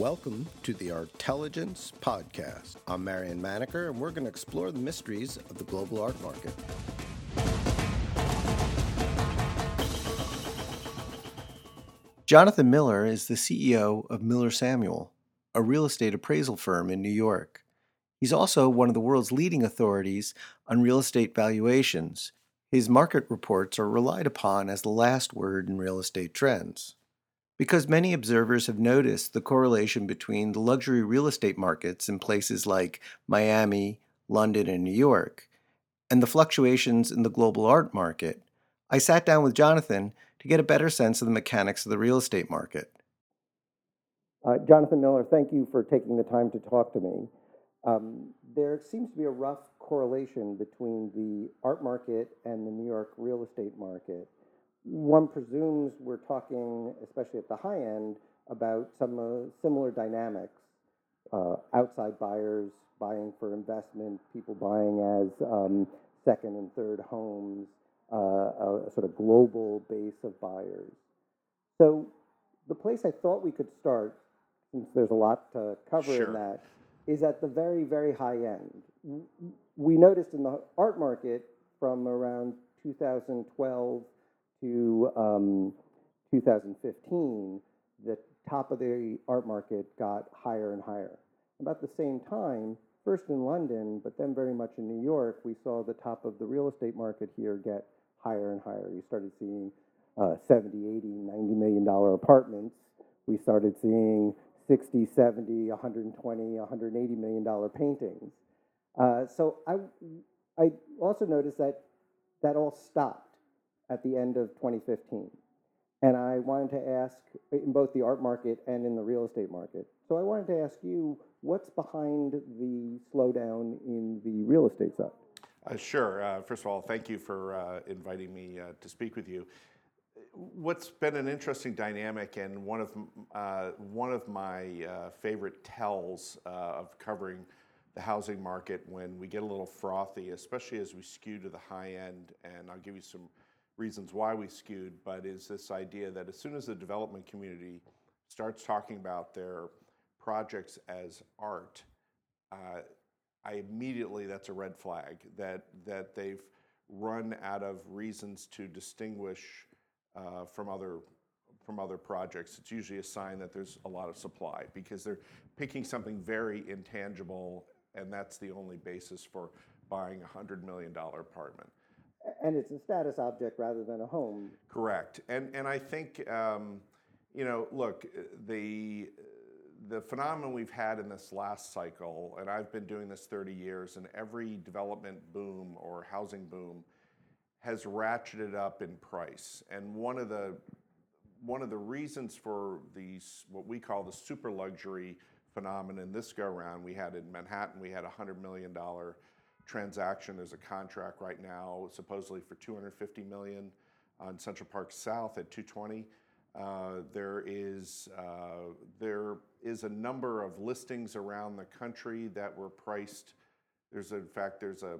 Welcome to the Artelligence Podcast. I'm Marion Maneker, and we're going to explore the mysteries of the global art market. Jonathan Miller is the CEO of Miller Samuel, a real estate appraisal firm in New York. He's also one of the world's leading authorities on real estate valuations. His market reports are relied upon as the last word in real estate trends. Because many observers have noticed the correlation between the luxury real estate markets in places like Miami, London, and New York, and the fluctuations in the global art market, I sat down with Jonathan to get a better sense of the mechanics of the real estate market. Uh, Jonathan Miller, thank you for taking the time to talk to me. Um, there seems to be a rough correlation between the art market and the New York real estate market. One presumes we're talking, especially at the high end, about some uh, similar dynamics. Uh, outside buyers buying for investment, people buying as um, second and third homes, uh, a sort of global base of buyers. So, the place I thought we could start, since there's a lot to cover sure. in that, is at the very, very high end. We noticed in the art market from around 2012 to um, 2015, the top of the art market got higher and higher. About the same time, first in London, but then very much in New York, we saw the top of the real estate market here get higher and higher. You started seeing uh, 70, 80, 90 million dollar apartments. We started seeing 60, 70, 120, 180 million dollar paintings. Uh, so I, I also noticed that that all stopped at the end of 2015. And I wanted to ask in both the art market and in the real estate market. So I wanted to ask you, what's behind the slowdown in the real estate side? Uh, sure. Uh, first of all, thank you for uh, inviting me uh, to speak with you what's been an interesting dynamic and one of uh, one of my uh, favorite tells of covering the housing market when we get a little frothy, especially as we skew to the high end. And I'll give you some reasons why we skewed, but is this idea that as soon as the development community starts talking about their projects as art, uh, I immediately that's a red flag that that they've run out of reasons to distinguish uh, from other from other projects, it's usually a sign that there's a lot of supply because they're picking something very intangible, and that's the only basis for buying a hundred million dollar apartment. And it's a status object rather than a home. Correct, and and I think um, you know, look, the the phenomenon we've had in this last cycle, and I've been doing this 30 years, and every development boom or housing boom has ratcheted up in price. And one of the one of the reasons for these what we call the super luxury phenomenon this go around, we had in Manhattan, we had a hundred million dollar transaction. There's a contract right now, supposedly for 250 million on Central Park South at 220. Uh, there is uh, there is a number of listings around the country that were priced. There's in fact there's a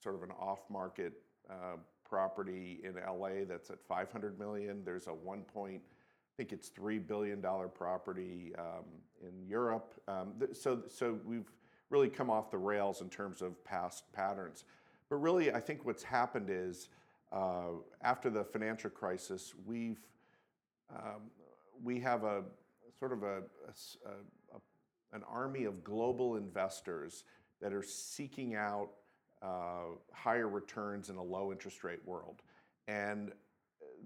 sort of an off-market uh, property in LA that's at 500 million. There's a one point, I think it's three billion dollar property um, in Europe. Um, th- so so we've really come off the rails in terms of past patterns. But really, I think what's happened is uh, after the financial crisis, we've um, we have a sort of a, a, a, an army of global investors that are seeking out uh, higher returns in a low interest rate world. And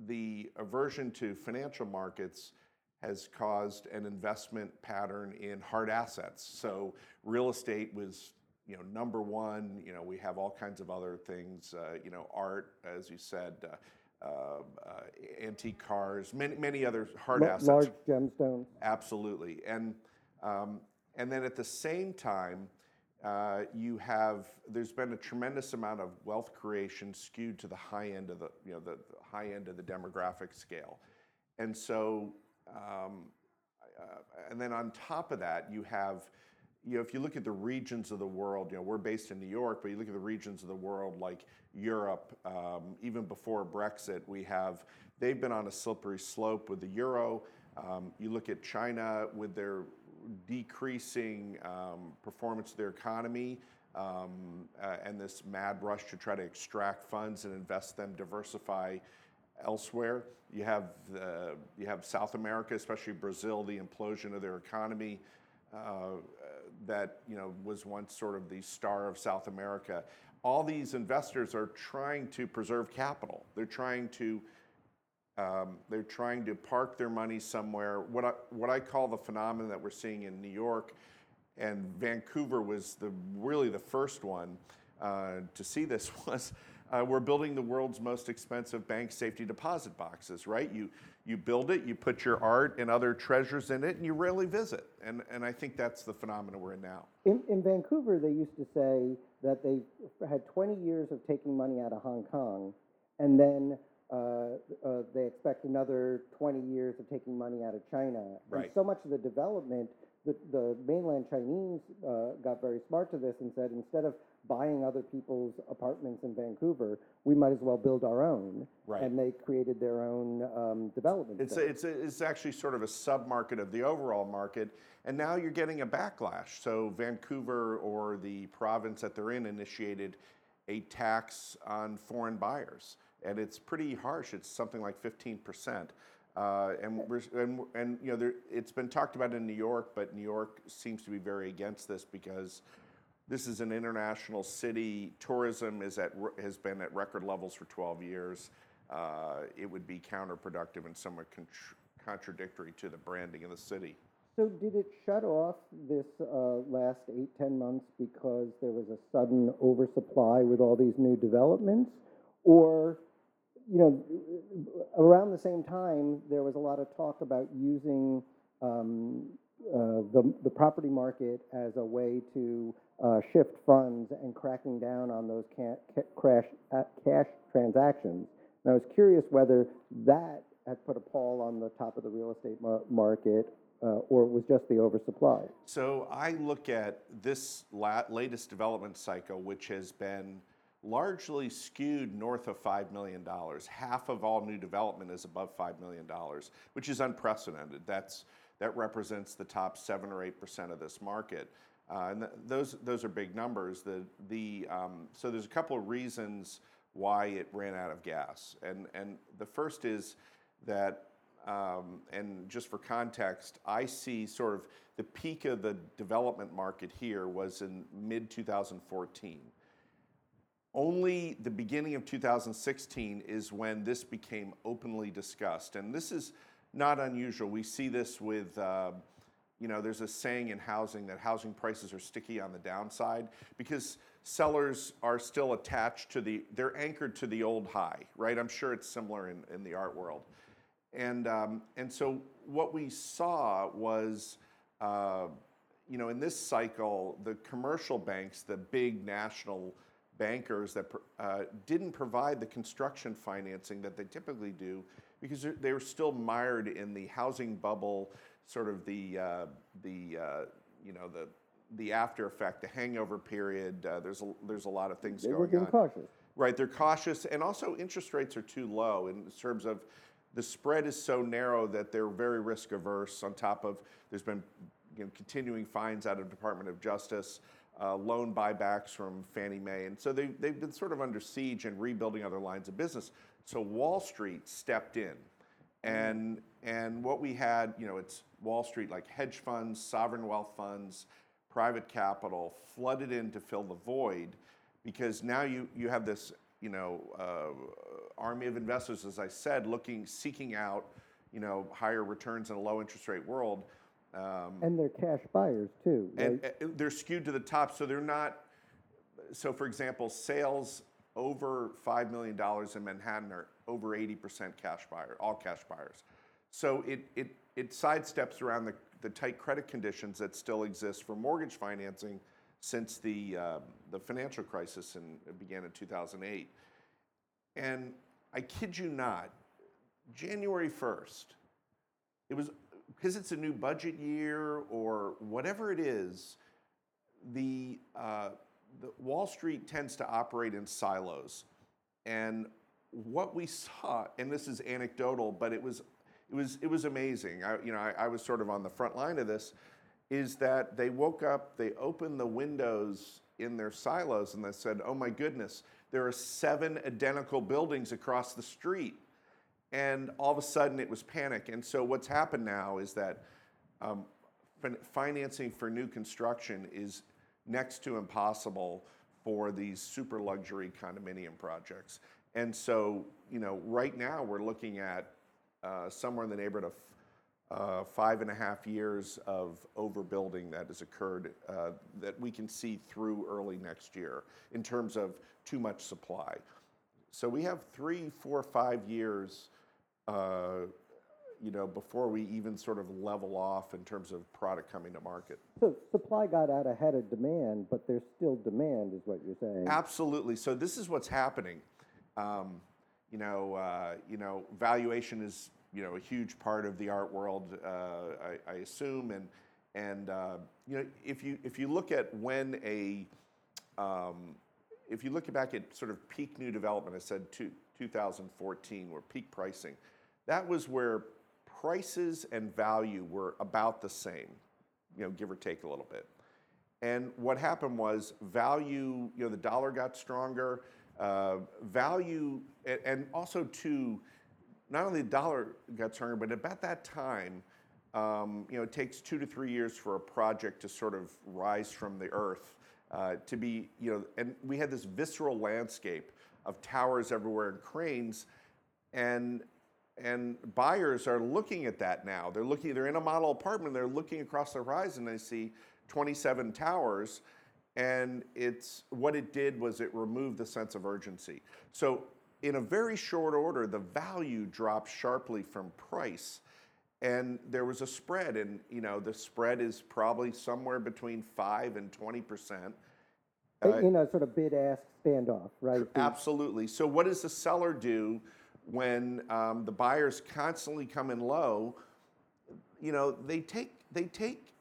the aversion to financial markets has caused an investment pattern in hard assets. So real estate was, you know, number one. You know, we have all kinds of other things. Uh, you know, art, as you said, uh, uh, antique cars, many many other hard L- assets. Large gemstones. Absolutely, and um, and then at the same time, uh, you have there's been a tremendous amount of wealth creation skewed to the high end of the you know the, the high end of the demographic scale, and so and then on top of that you have you know if you look at the regions of the world you know we're based in New York but you look at the regions of the world like Europe um, even before Brexit we have they've been on a slippery slope with the euro. Um, you look at China with their decreasing um, performance of their economy um, uh, and this mad rush to try to extract funds and invest them, diversify elsewhere. You have, the, you have South America, especially Brazil, the implosion of their economy uh, that you know, was once sort of the star of South America. All these investors are trying to preserve capital. They're trying to um, they're trying to park their money somewhere. What I, what I call the phenomenon that we're seeing in New York and Vancouver was the really the first one uh, to see this was uh, we're building the world's most expensive bank safety deposit boxes, right? You, you build it, you put your art and other treasures in it, and you rarely visit. And, and I think that's the phenomenon we're in now. In, in Vancouver, they used to say that they had 20 years of taking money out of Hong Kong, and then uh, uh, they expect another 20 years of taking money out of China. Right. And so much of the development, the, the mainland Chinese uh, got very smart to this and said instead of buying other people's apartments in Vancouver, we might as well build our own. Right. And they created their own um, development. It's, a, it's, a, it's actually sort of a sub-market of the overall market, and now you're getting a backlash. So Vancouver or the province that they're in initiated a tax on foreign buyers, and it's pretty harsh. It's something like 15 percent. Uh, and, we're, and, and you know, there, it's been talked about in New York, but New York seems to be very against this because this is an international city. Tourism is at, has been at record levels for 12 years. Uh, it would be counterproductive and somewhat contr- contradictory to the branding of the city. So did it shut off this uh, last eight, ten months because there was a sudden oversupply with all these new developments? Or, you know, around the same time, there was a lot of talk about using um, uh, the, the property market as a way to uh, shift funds and cracking down on those ca- crash, uh, cash transactions. And I was curious whether that had put a pall on the top of the real estate mar- market uh, or it was just the oversupply. So I look at this la- latest development cycle, which has been largely skewed north of $5 million. Half of all new development is above $5 million, which is unprecedented. That's, that represents the top 7 or 8% of this market. Uh, and th- those, those are big numbers. The, the, um, so there's a couple of reasons why it ran out of gas. And, and the first is that um, and just for context, I see sort of the peak of the development market here was in mid 2014. Only the beginning of 2016 is when this became openly discussed. And this is not unusual. We see this with, uh, you know, there's a saying in housing that housing prices are sticky on the downside because sellers are still attached to the, they're anchored to the old high, right? I'm sure it's similar in, in the art world. And, um, and so what we saw was, uh, you know, in this cycle, the commercial banks, the big national bankers that uh, didn't provide the construction financing that they typically do because they were still mired in the housing bubble, sort of the, uh, the uh, you know, the, the after effect, the hangover period. Uh, there's, a, there's a lot of things They going on. cautious. Right, they're cautious, and also interest rates are too low in terms of the spread is so narrow that they're very risk averse. On top of there's been you know, continuing fines out of Department of Justice, uh, loan buybacks from Fannie Mae, and so they, they've been sort of under siege and rebuilding other lines of business. So Wall Street stepped in, and and what we had, you know, it's Wall Street like hedge funds, sovereign wealth funds, private capital flooded in to fill the void because now you, you have this you know uh, army of investors, as I said, looking seeking out you know higher returns in a low interest rate world. Um, And they're cash buyers too. right? and uh, they're skewed to the top, so they're not. So, for example, sales over five million dollars in Manhattan are over eighty percent cash buyer, all cash buyers. So it it it sidesteps around the the tight credit conditions that still exist for mortgage financing since the uh, the financial crisis in, began in 2008. And I kid you not, January 1st, it was because it's a new budget year or whatever it is. The, uh, the Wall Street tends to operate in silos, and what we saw, and this is anecdotal, but it was it was it was amazing. I, you know, I, I was sort of on the front line of this. is that they woke up, they opened the windows in their silos, and they said, "Oh my goodness, there are seven identical buildings across the street." And all of a sudden, it was panic. And so, what's happened now is that um, fin- financing for new construction is next to impossible for these super luxury condominium projects. And so, you know, right now we're looking at uh, somewhere in the neighborhood of uh, five and a half years of overbuilding that has occurred uh, that we can see through early next year in terms of too much supply. So we have three, four, five years, you know, before we even sort of level off in terms of product coming to market. So supply got out ahead of demand, but there's still demand, is what you're saying. Absolutely. So this is what's happening. Um, you know, uh, you know, valuation is you know a huge part of the art world, uh, I, I, assume, and and uh, you know if you if you look at when a um, if you look back at sort of peak new development, I said two, 2014, where peak pricing, that was where prices and value were about the same, you know, give or take a little bit. And what happened was value, you know, the dollar got stronger, uh, value, and, also too, not only the dollar got stronger, but about that time, um, you know, it takes two to three years for a project to sort of rise from the earth uh, to be, you know, and we had this visceral landscape of towers everywhere and cranes, and and buyers are looking at that now. They're looking, they're in a model apartment, they're looking across the horizon, they see 27 towers, and it's what it did was it removed the sense of urgency. So in a very short order, the value dropped sharply from price. And there was a spread, and you know the spread is probably somewhere between five and twenty percent. Uh, you know, sort of bid-ask standoff, right? Absolutely. So what does the seller do when um, the buyers constantly come in low? You know, they take they take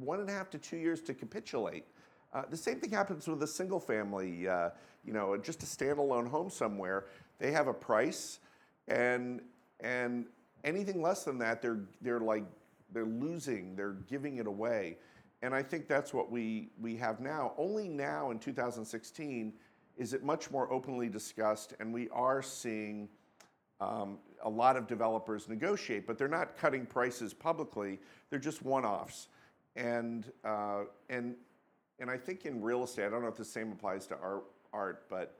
one and a half to two years to capitulate. Uh, the same thing happens with a single family, uh, you know, just a standalone home somewhere. They have a price, and and anything less than that, they're they're like they're losing, they're giving it away, and I think that's what we we have now. Only now in 2016 is it much more openly discussed, and we are seeing. Um, a lot of developers negotiate, but they're not cutting prices publicly. They're just one-offs, and uh, and and I think in real estate, I don't know if the same applies to art, but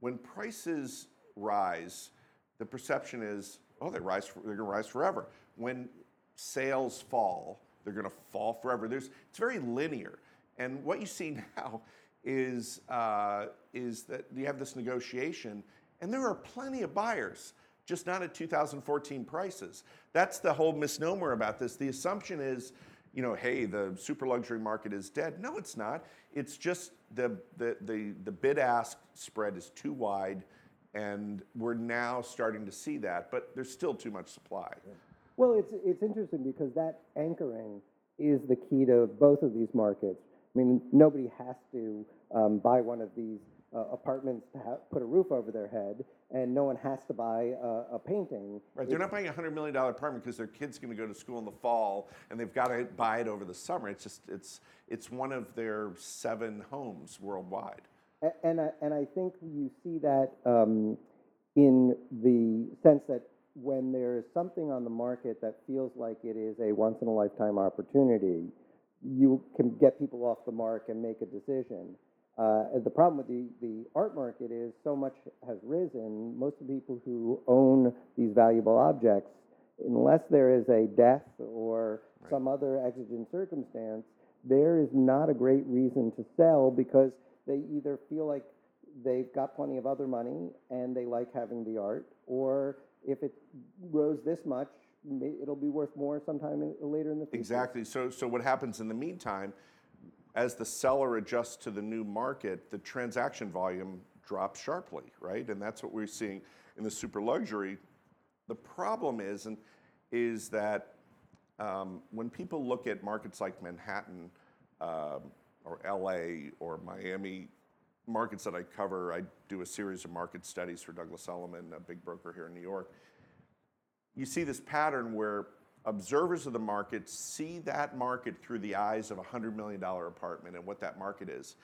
when prices rise, the perception is, oh, they rise, they're going to rise forever. When sales fall, they're going to fall forever. It's very linear, and what you see now is uh, is that you have this negotiation, and there are plenty of buyers, just not at 2014 prices. That's the whole misnomer about this. The assumption is you know, hey, the super luxury market is dead. No, it's not. It's just the, the, the, the bid ask spread is too wide, and we're now starting to see that, but there's still too much supply. Well, it's, it's interesting because that anchoring is the key to both of these markets. I mean, nobody has to um, buy one of these uh, apartments to have, put a roof over their head, and no one has to buy a, a painting. Right, they're not buying a hundred million dollar apartment because their kid's going to go to school in the fall, and they've got to buy it over the summer. It's just it's it's one of their seven homes worldwide. And, and I, and I think you see that um, in the sense that when there is something on the market that feels like it is a once in a lifetime opportunity, you can get people off the mark and make a decision. Uh, the problem with the, the art market is so much has risen. Most of the people who own these valuable objects, unless there is a death or right. some other exigent circumstance, there is not a great reason to sell because they either feel like they've got plenty of other money and they like having the art, or if it rose this much, it'll be worth more sometime in, later in the future. Exactly. So, so what happens in the meantime? As the seller adjusts to the new market, the transaction volume drops sharply, right? And that's what we're seeing in the super luxury. The problem is, and is that um, when people look at markets like Manhattan um, or LA or Miami, markets that I cover, I do a series of market studies for Douglas Elliman, a big broker here in New York. You see this pattern where observers of the market see that market through the eyes of a $100 million apartment and what that market is.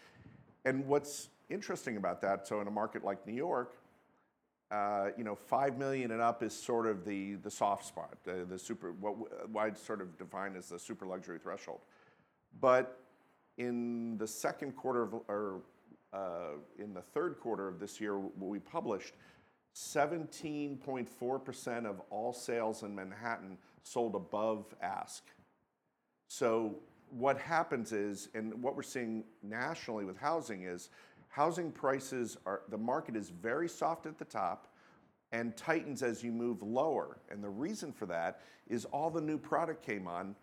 And what's interesting about that, so in a market like New York, uh, you know, five million and up is sort of the the soft spot, the, the super what wide sort of defined as the super luxury threshold. But in the second quarter of, or uh, in the third quarter of this year, we published, 17.4% of all sales in Manhattan sold above ask. So what happens is, and what we're seeing nationally with housing is, housing prices are, the market is very soft at the top and tightens as you move lower. And the reason for that is all the new product came on,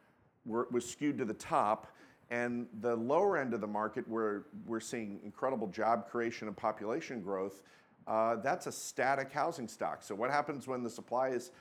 were, was skewed to the top, and the lower end of the market where we're seeing incredible job creation and population growth, uh, that's a static housing stock. So what happens when the supply is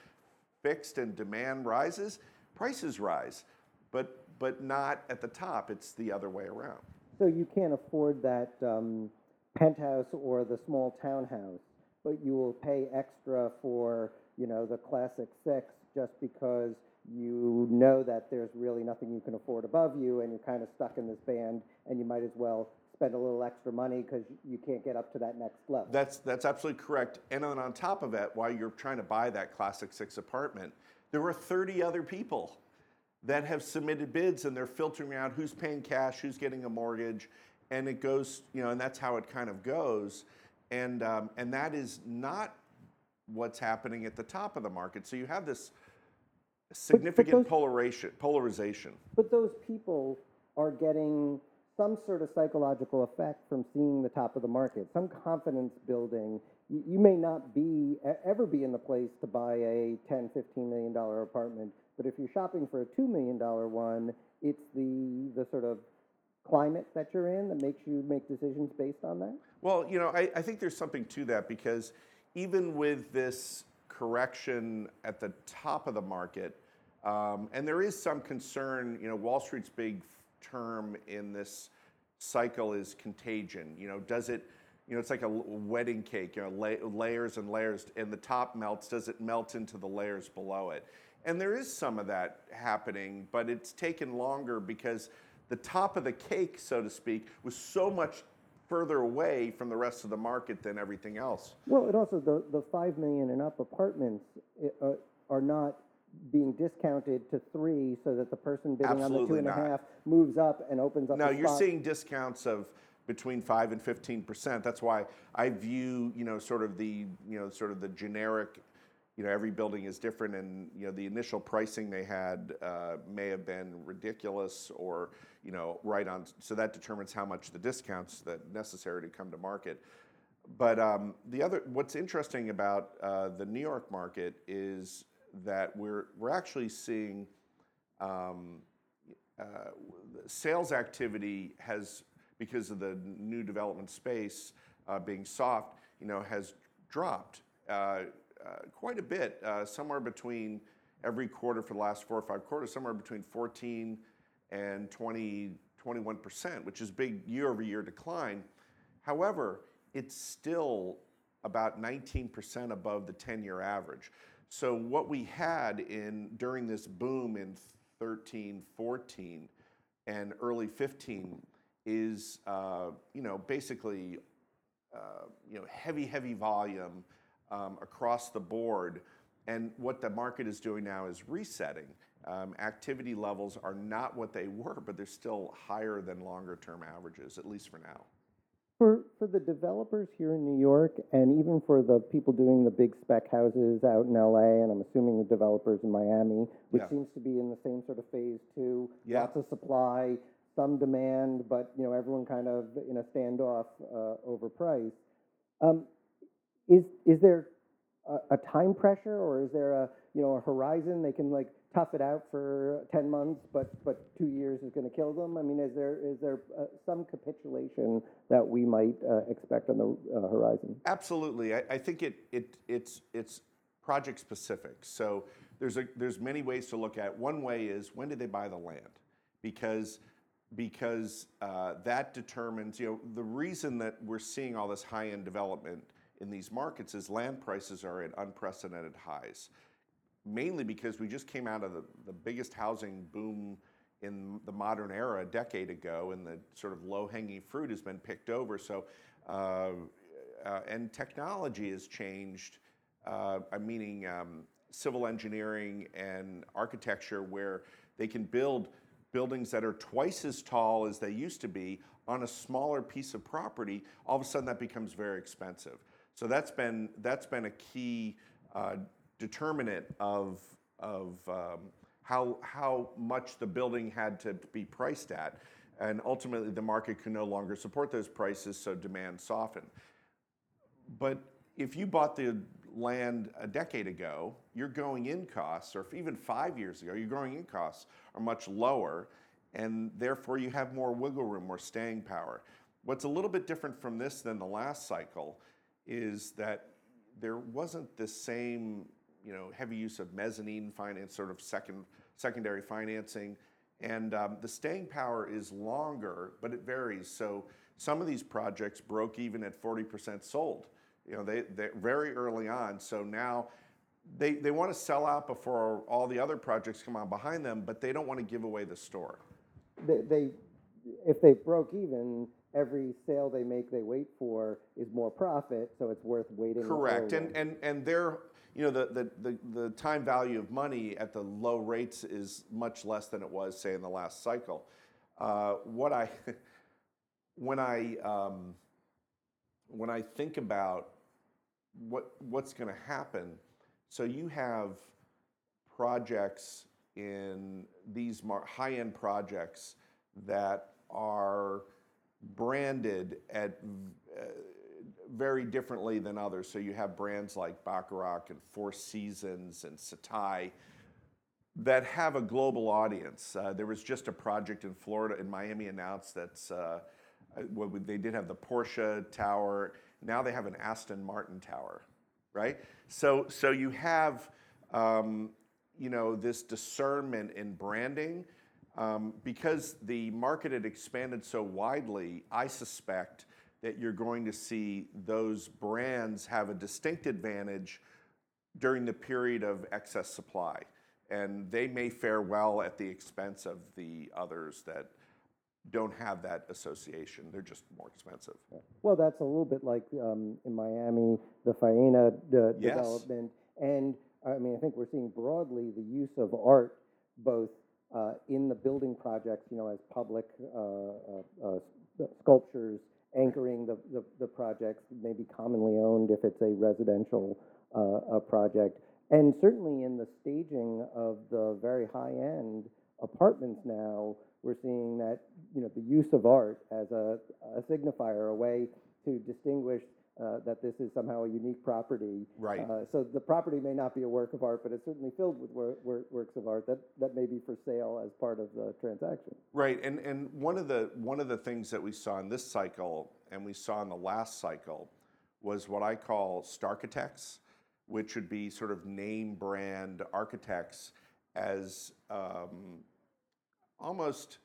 fixed and demand rises? Prices rise, but but not at the top. It's the other way around. So you can't afford that um, penthouse or the small townhouse, but you will pay extra for you know the classic six just because you know that there's really nothing you can afford above you, and you're kind of stuck in this band, and you might as well spend a little extra money because you can't get up to that next level. That's that's absolutely correct. And then on top of it, while you're trying to buy that classic six apartment, there are 30 other people that have submitted bids, and they're filtering out who's paying cash, who's getting a mortgage, and it goes, you know, and that's how it kind of goes. And um, and that is not what's happening at the top of the market. So you have this significant but, but those, polarization. Polarization. But those people are getting some sort of psychological effect from seeing the top of the market, some confidence building. You, may not be ever be in the place to buy a 10, 15 million dollar apartment, but if you're shopping for a two million dollar one, it's the the sort of climate that you're in that makes you make decisions based on that. Well, you know, I, I think there's something to that because even with this correction at the top of the market, um, and there is some concern. You know, Wall Street's big term in this cycle is contagion. You know, does it, you know, it's like a wedding cake, you know, la- layers and layers, and the top melts. Does it melt into the layers below it? And there is some of that happening, but it's taken longer because the top of the cake, so to speak, was so much further away from the rest of the market than everything else. Well, it also the the five million and up apartments uh, are not being discounted to three so that the person bidding on the two and a half moves up and opens up No, the you're spot. seeing discounts of between five and fifteen percent. That's why I view, you know, sort of the, you know, sort of the generic, you know, every building is different, and you know, the initial pricing they had uh, may have been ridiculous or, you know, right on. So that determines how much the discounts that necessary to come to market. But um, the other, what's interesting about uh, the New York market is that we're we're actually seeing um, uh, sales activity has because of the new development space uh, being soft, you know, has dropped uh, quite a bit, somewhere between every quarter for the last four or five quarters, somewhere between 14 and 20, 21 percent, which is big year-over-year decline. However, it's still about 19 percent above the 10-year average. So what we had in during this boom in 13, 14, and early 15 is uh, you know basically uh, you know heavy heavy volume um, across the board. And what the market is doing now is resetting. Um, activity levels are not what they were, but they're still higher than longer term averages, at least for now. For, the developers here in New York, and even for the people doing the big spec houses out in LA, and I'm assuming the developers in Miami, which yeah. seems to be in the same sort of phase too. Yeah. Lots of supply, some demand, but you know everyone kind of in a standoff uh, over price. Um, is is there a, a time pressure, or is there a you know a horizon they can like tough it out for 10 months, but, but two years is going to kill them? I mean, is there, is there uh, some capitulation that we might uh, expect on the uh, horizon? Absolutely. I, I, think it, it, it's, it's project specific. So there's, a, there's many ways to look at it. One way is when did they buy the land? Because, because uh, that determines, you know, the reason that we're seeing all this high end development in these markets is land prices are at unprecedented highs mainly because we just came out of the, the biggest housing boom in the modern era a decade ago, and the sort of low hanging fruit has been picked over. So, uh, uh, and technology has changed, uh, meaning um, civil engineering and architecture, where they can build buildings that are twice as tall as they used to be on a smaller piece of property. All of a sudden, that becomes very expensive. So that's been that's been a key uh, determinant of of um, how how much the building had to be priced at, and ultimately the market could no longer support those prices, so demand softened. But if you bought the land a decade ago, your going in costs, or even five years ago, your going in costs are much lower, and therefore you have more wiggle room, more staying power. What's a little bit different from this than the last cycle is that there wasn't the same you know, heavy use of mezzanine finance, sort of second, secondary financing. And um, the staying power is longer, but it varies. So some of these projects broke even at 40% sold. You know, they, they very early on. So now they, they want to sell out before all the other projects come on behind them, but they don't want to give away the store. They, they if they broke even, every sale they make, they wait for is more profit, so it's worth waiting. Correct, and and and they're you know the, the the the time value of money at the low rates is much less than it was say in the last cycle. Uh, what I when I um, when I think about what what's going to happen, so you have projects in these high-end projects that are branded at very differently than others. So you have brands like Baccarat and Four Seasons and Setai that have a global audience. Uh, there was just a project in Florida, in Miami, announced that uh, well, they did have the Porsche Tower. Now they have an Aston Martin Tower, right? So, so you have, um, you know, this discernment in branding um, because the market had expanded so widely, I suspect that you're going to see those brands have a distinct advantage during the period of excess supply. And they may fare well at the expense of the others that don't have that association. They're just more expensive. Well, that's a little bit like um, in Miami, the Faena uh, yes. development. And I mean, I think we're seeing broadly the use of art both uh, in the building projects, you know, as public uh, uh, uh, sculptures anchoring the, the, the, projects, maybe commonly owned if it's a residential uh, project. And certainly in the staging of the very high-end apartments now, we're seeing that, you know, the use of art as a, a signifier, a way to distinguish uh, that this is somehow a unique property. Right. Uh, so the property may not be a work of art, but it's certainly filled with wor- wor- works of art that, that may be for sale as part of the transaction. Right, and and one of the one of the things that we saw in this cycle and we saw in the last cycle was what I call starchitects, which would be sort of name brand architects as um, almost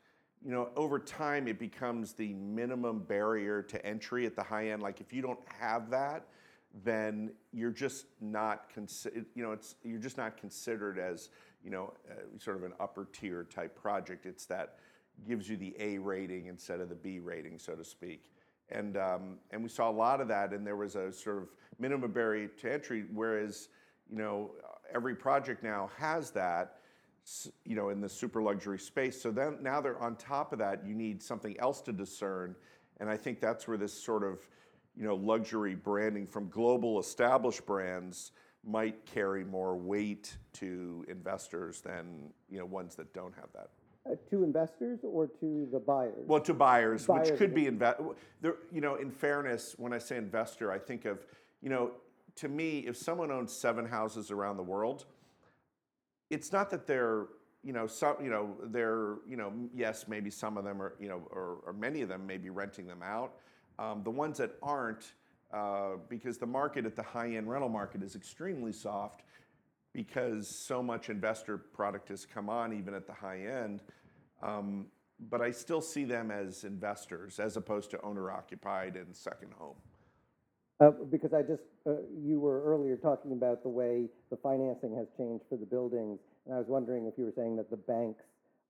you know, over time it becomes the minimum barrier to entry at the high end. Like if you don't have that, then you're just not considered. You know, it's you're just not considered as you know, uh, sort of an upper tier type project. It's that gives you the A rating instead of the B rating, so to speak. And um, and we saw a lot of that, and there was a sort of minimum barrier to entry. Whereas, you know, every project now has that you know, in the super luxury space. So then now they're on top of that, you need something else to discern. And I think that's where this sort of, you know, luxury branding from global established brands might carry more weight to investors than, you know, ones that don't have that. Uh, to investors or to the buyers? Well, to buyers, buyers which could be invest. You know, in fairness, when I say investor, I think of, you know, to me, if someone owns seven houses around the world, it's not that they're you know some you know they're you know yes maybe some of them are you know or, or many of them may be renting them out. Um, the ones that aren't uh, because the market at the high end rental market is extremely soft because so much investor product has come on even at the high end um, but i still see them as investors as opposed to owner occupied and second home Uh, because I just, uh, you were earlier talking about the way the financing has changed for the buildings, and I was wondering if you were saying that the banks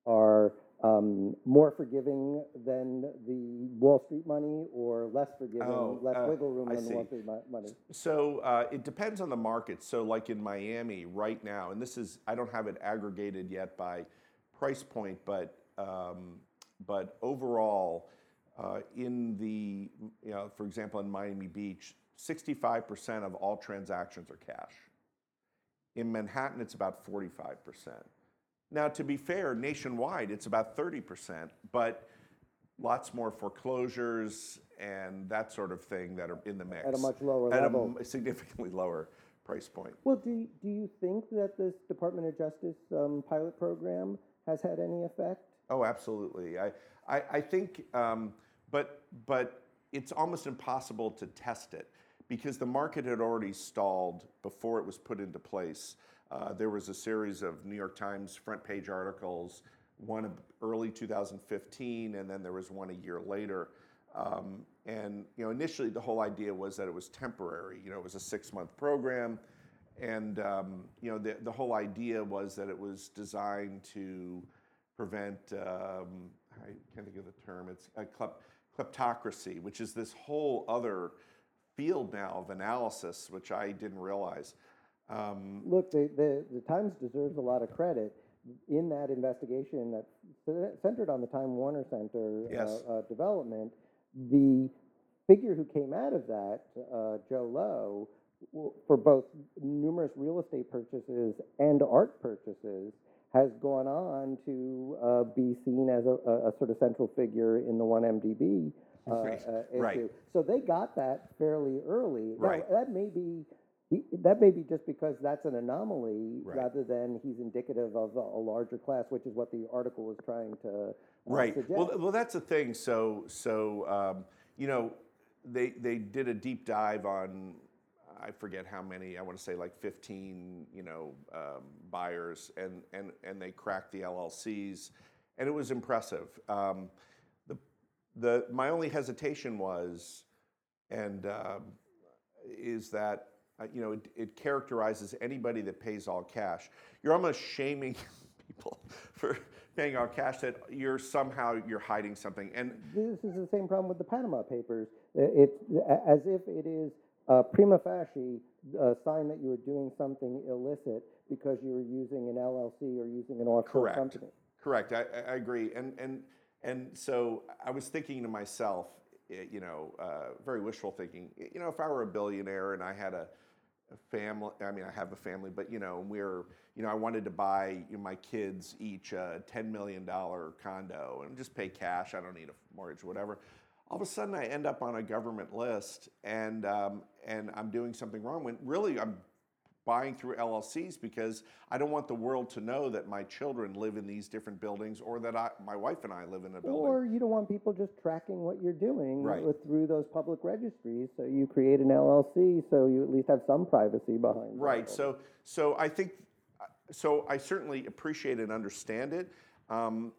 are um, more forgiving than the Wall Street money, or less forgiving, Oh, less uh, wiggle room I than the Wall see. Street mo- money? So uh, it depends on the market. So, like in Miami right now, and this is I don't have it aggregated yet by price point, but um, but overall, uh, in the you know, for example, in Miami Beach, 65% of all transactions are cash. In Manhattan, it's about 45%. Now, to be fair, nationwide, it's about 30%, but lots more foreclosures and that sort of thing that are in the mix. At a much lower At a level. m- significantly lower price point. Well, do, you- do you think that this Department of Justice um, pilot program has had any effect? Oh, absolutely. I, I, I think, um, but, but it's almost impossible to test it because the market had already stalled before it was put into place. Uh, there was a series of New York Times front page articles, one early 2015, and then there was one a year later. Um, and you know, initially the whole idea was that it was temporary. You know, it was a six-month program, and um, you know, the the whole idea was that it was designed to prevent. Um, I can't think of the term. It's a klep- kleptocracy, which is this whole other field now of analysis, which I didn't realize. Um, Look, the, the, the Times deserves a lot of credit in that investigation that centered on the Time Warner Center Yes. uh, uh, development. The figure who came out of that, uh, Jho Low, for both numerous real estate purchases and art purchases, has gone on to uh, be seen as a, a, sort of central figure in the 1MDB uh, Right, uh, right. issue. So they got that fairly early. Now, Right. that may be he, that may be just because that's an anomaly Right. rather than he's indicative of a, a larger class, which is what the article was trying to uh, Right. suggest. Well, well, that's the thing. So, so um, you know, they they did a deep dive on, I forget how many. I want to say like 15, you know, um, buyers, and and and they cracked the LLCs, and it was impressive. Um, the the my only hesitation was, and um, is that uh, you know it, it characterizes anybody that pays all cash. You're almost shaming people for paying all cash that you're somehow you're hiding something. And this is the same problem with the Panama Papers. I- It's a- as if it is uh, prima facie a sign that you were doing something illicit because you were using an LLC or using an offshore Correct. company. Correct. I, I- agree. And and and so I was thinking to myself, eh, you know, uh, very wishful thinking. You know, if I were a billionaire and I had a, a family, I mean, I have a family, but you know, we're, you know, I wanted to buy you know, my kids each a ten million dollar condo and just pay cash. I don't need a mortgage, whatever. All of a sudden, I end up on a government list, and um, and I'm doing something wrong. When really, I'm buying through LLCs because I don't want the world to know that my children live in these different buildings or that I, my wife and I live in a building. Or you don't want people just tracking what you're doing Right. with, through those public registries. So you create an LLC so you at least have some privacy behind it. Right. So, so I think, so I certainly appreciate and understand it. Um,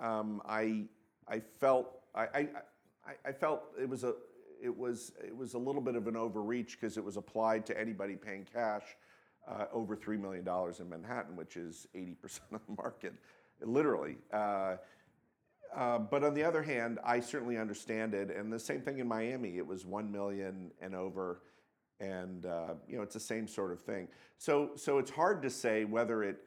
um, I, I felt, I, I, I, I felt it was a, it was, it was a little bit of an overreach because it was applied to anybody paying cash uh, over three million dollars in Manhattan, which is eighty percent of the market, literally. Uh, uh, but on the other hand, I certainly understand it, and the same thing in Miami. It was one million and over, and uh, you know it's the same sort of thing. So so it's hard to say whether it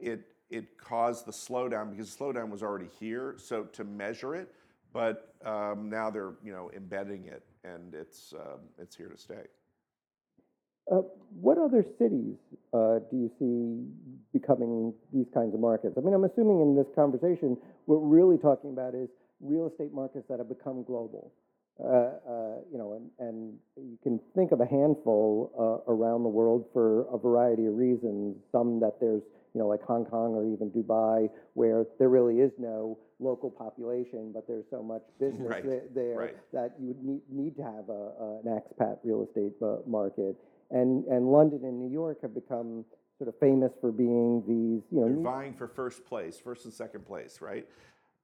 it it caused the slowdown because the slowdown was already here. So to measure it, but um, now they're you know embedding it, and it's um, it's here to stay. Uh, what other cities uh, do you see becoming these kinds of markets? I mean, I'm assuming in this conversation, what we're really talking about is real estate markets that have become global. Uh, you know, and, you can think of a handful around the world for a variety of reasons. Some that there's, you know, like Hong Kong or even Dubai, where there really is no local population, but there's so much business Right, there, there right. that you would need, need to have a, a, an expat real estate uh, market. And, and London and New York have become sort of famous for being these, you know, They're new- vying for first place, first and second place, right?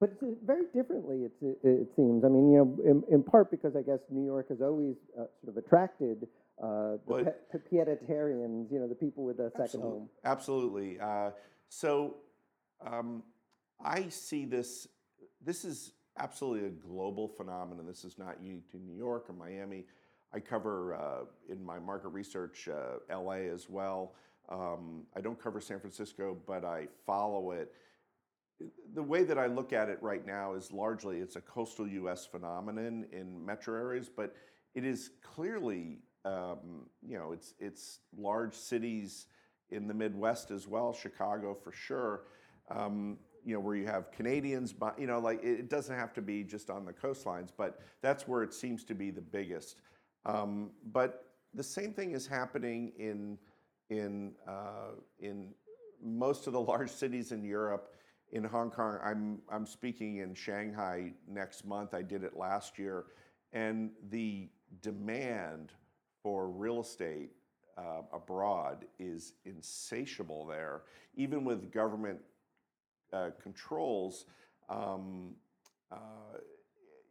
But it's uh, very differently, it's, it, it seems. I mean, you know, in, in part because I guess New York has always uh, sort of attracted uh, the Well, pe- pieditarians, you know, the people with a second home. Absolutely. Uh, so um, I see this, this is absolutely a global phenomenon. This is not unique to New York or Miami. I cover uh, in my market research uh, LA as well. Um, I don't cover San Francisco, but I follow it. The way that I look at it right now is largely it's a coastal U.S. phenomenon in metro areas, but it is clearly, um, you know, it's it's large cities in the Midwest as well, Chicago for sure. Um, you know, where you have Canadians, you know, like it it doesn't have to be just on the coastlines, but that's where it seems to be the biggest. Um, but the same thing is happening in in uh, in most of the large cities in Europe. In Hong Kong, I'm I'm speaking in Shanghai next month. I did it last year, and the demand for real estate uh, abroad is insatiable there, even with government uh, controls. Um, uh,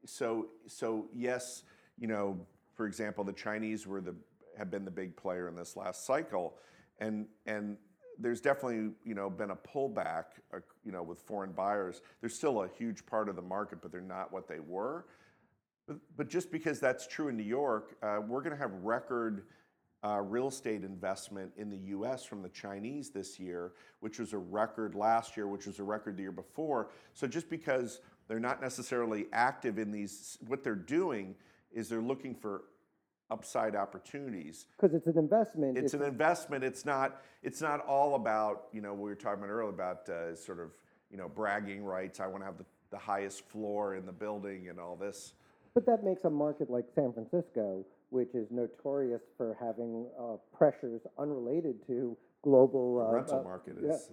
so, so yes, you know, for example, the Chinese were the have been the big player in this last cycle, and and there's definitely you know been a pullback, uh, you know, with foreign buyers. There's still a huge part of the market, but they're not what they were. But, just because that's true in New York, we're going to have record uh, real estate investment in the US from the Chinese this year, which was a record last year, which was a record the year before. So just because they're not necessarily active in these, what they're doing is they're looking for upside opportunities. Because it's an investment. It's an investment. It's not. It's not all about you know we were talking about earlier about uh, sort of you know bragging rights. I want to have the, the highest floor in the building and all this. But that makes a market like San Francisco, which is notorious for having uh, pressures unrelated to global The uh, rental uh, market yeah. is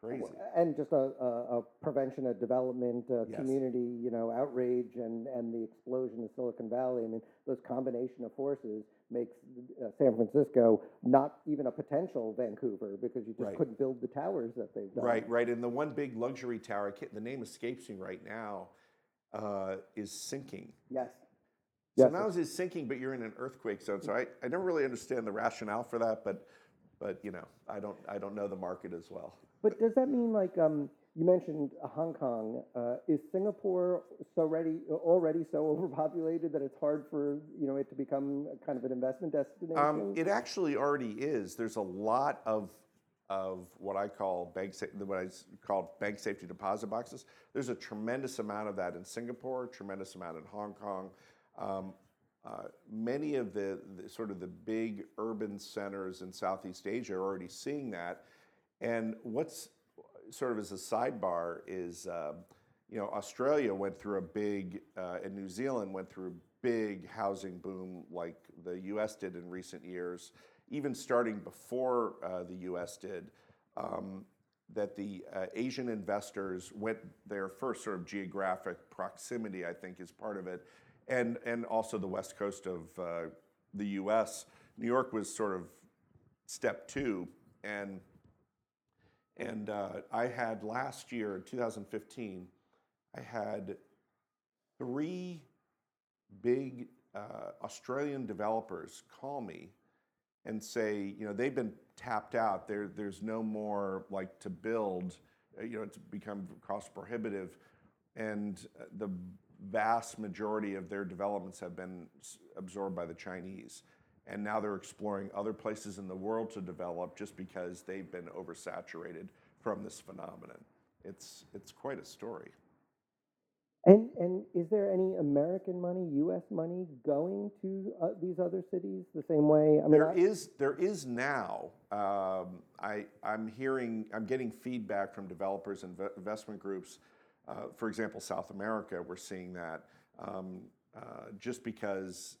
crazy. and just a, a, a prevention of development, uh, Yes. community, you know, outrage, and and the explosion of Silicon Valley. I mean, those combination of forces makes uh, San Francisco not even a potential Vancouver because you just Right. couldn't build the towers that they've done. Right, right. And the one big luxury tower, the name escapes me right now, uh, is sinking. Yes. So only is sinking, but you're in an earthquake zone. So I, I never really understand the rationale for that, but but you know, I don't I don't know the market as well. But does that mean like um, you mentioned uh, Hong Kong? Uh, is Singapore so ready already so overpopulated that it's hard for you know it to become kind of an investment destination? Um, it actually already is. There's a lot of of what I call bank sa- what I s- call bank safety deposit boxes. There's a tremendous amount of that in Singapore, tremendous amount in Hong Kong. Um, uh, many of the, the sort of the big urban centers in Southeast Asia are already seeing that. And what's sort of as a sidebar is, um, you know, Australia went through a big, uh, and New Zealand went through a big housing boom like the U.S. did in recent years, even starting before uh, the U.S. did. Um, that the uh, Asian investors went there first, sort of geographic proximity, I think, is part of it, and and also the west coast of uh, the U.S. New York was sort of step two, and and uh, I had last year, in 2015, I had three big uh, Australian developers call me and say, you know, they've been tapped out. There, there's no more like to build. You know, it's become cost prohibitive, and the vast majority of their developments have been absorbed by the Chinese. And now they're exploring other places in the world to develop just because they've been oversaturated from this phenomenon. It's, it's quite a story. And and is there any American money, U.S. money going to uh, these other cities the same way? I mean, There I- is there is now. Um, I I'm hearing I'm getting feedback from developers and ve- investment groups. Uh, for example, South America, we're seeing that um, uh, just because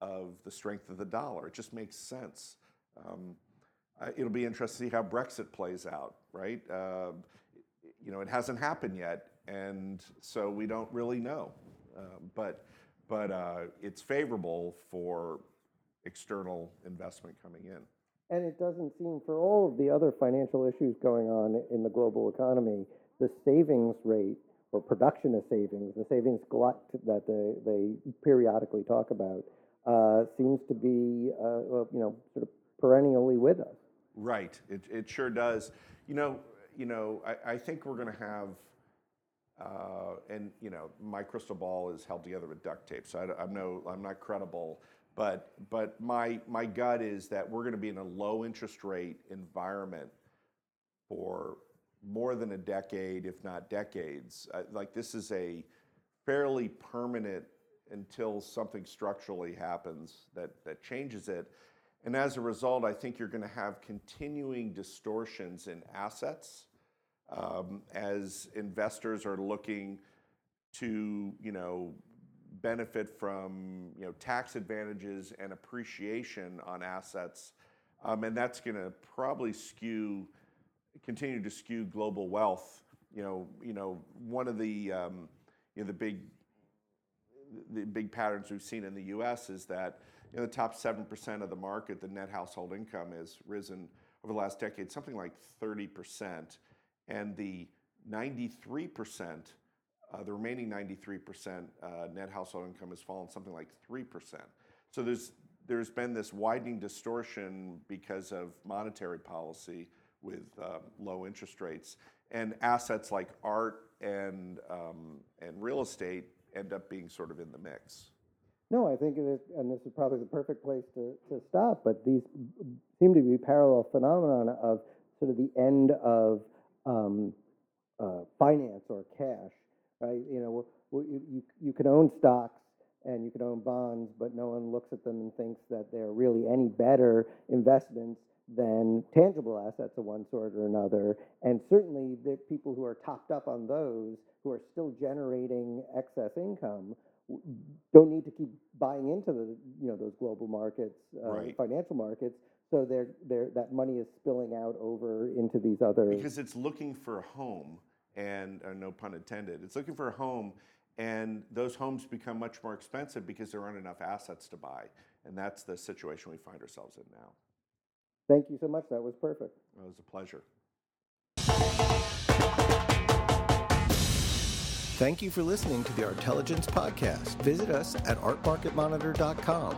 of the strength of the dollar. It just makes sense. Um, it'll be interesting to see how Brexit plays out, right? Uh, you know, it hasn't happened yet, and so we don't really know. Uh, but it's favorable for external investment coming in. And it doesn't seem, for all of the other financial issues going on in the global economy, the savings rate or production of savings, the savings glut that they, they periodically talk about, uh, seems to be, uh, you know, sort of perennially with us. Right. It, it sure does. You know, you know, I, I think we're going to have, uh, and you know, my crystal ball is held together with duct tape, so I, am no, I'm not credible. But but my my gut is that we're going to be in a low interest rate environment for more than a decade, if not decades. Uh, like this is a fairly permanent until something structurally happens that that changes it. And as a result, I think you're going to have continuing distortions in assets um, as investors are looking to, you know, benefit from, you know, tax advantages and appreciation on assets. Um, and that's going to probably skew, continue to skew global wealth. You know, one of the, um, the big, the big patterns we've seen in the U.S. is that know, the top 7% of the market, the net household income has risen over the last decade, something like 30%. And the 93%, uh, the remaining 93% uh, net household income has fallen something like 3%. So there's been this widening distortion because of monetary policy with um, low interest rates. And assets like art and, um, and real estate end up being sort of in the mix. No, I think is, and this is probably the perfect place to, to stop, but these seem to be parallel phenomena of sort of the end of um, uh, finance or cash, right? You know, you, you can own stocks and you can own bonds, but no one looks at them and thinks that they're really any better investments than tangible assets of one sort or another. And certainly the people who are topped up on those, who are still generating excess income, don't need to keep buying into the you know those global markets, uh, right. financial markets. So they're, they're, that money is spilling out over into these other because it's looking for a home, and uh, no pun intended. It's looking for a home, and those homes become much more expensive because there aren't enough assets to buy, and that's the situation we find ourselves in now. Thank you so much. That was perfect. It was a pleasure. Thank you for listening to the Artelligence Podcast. Visit us at artmarketmonitor.com.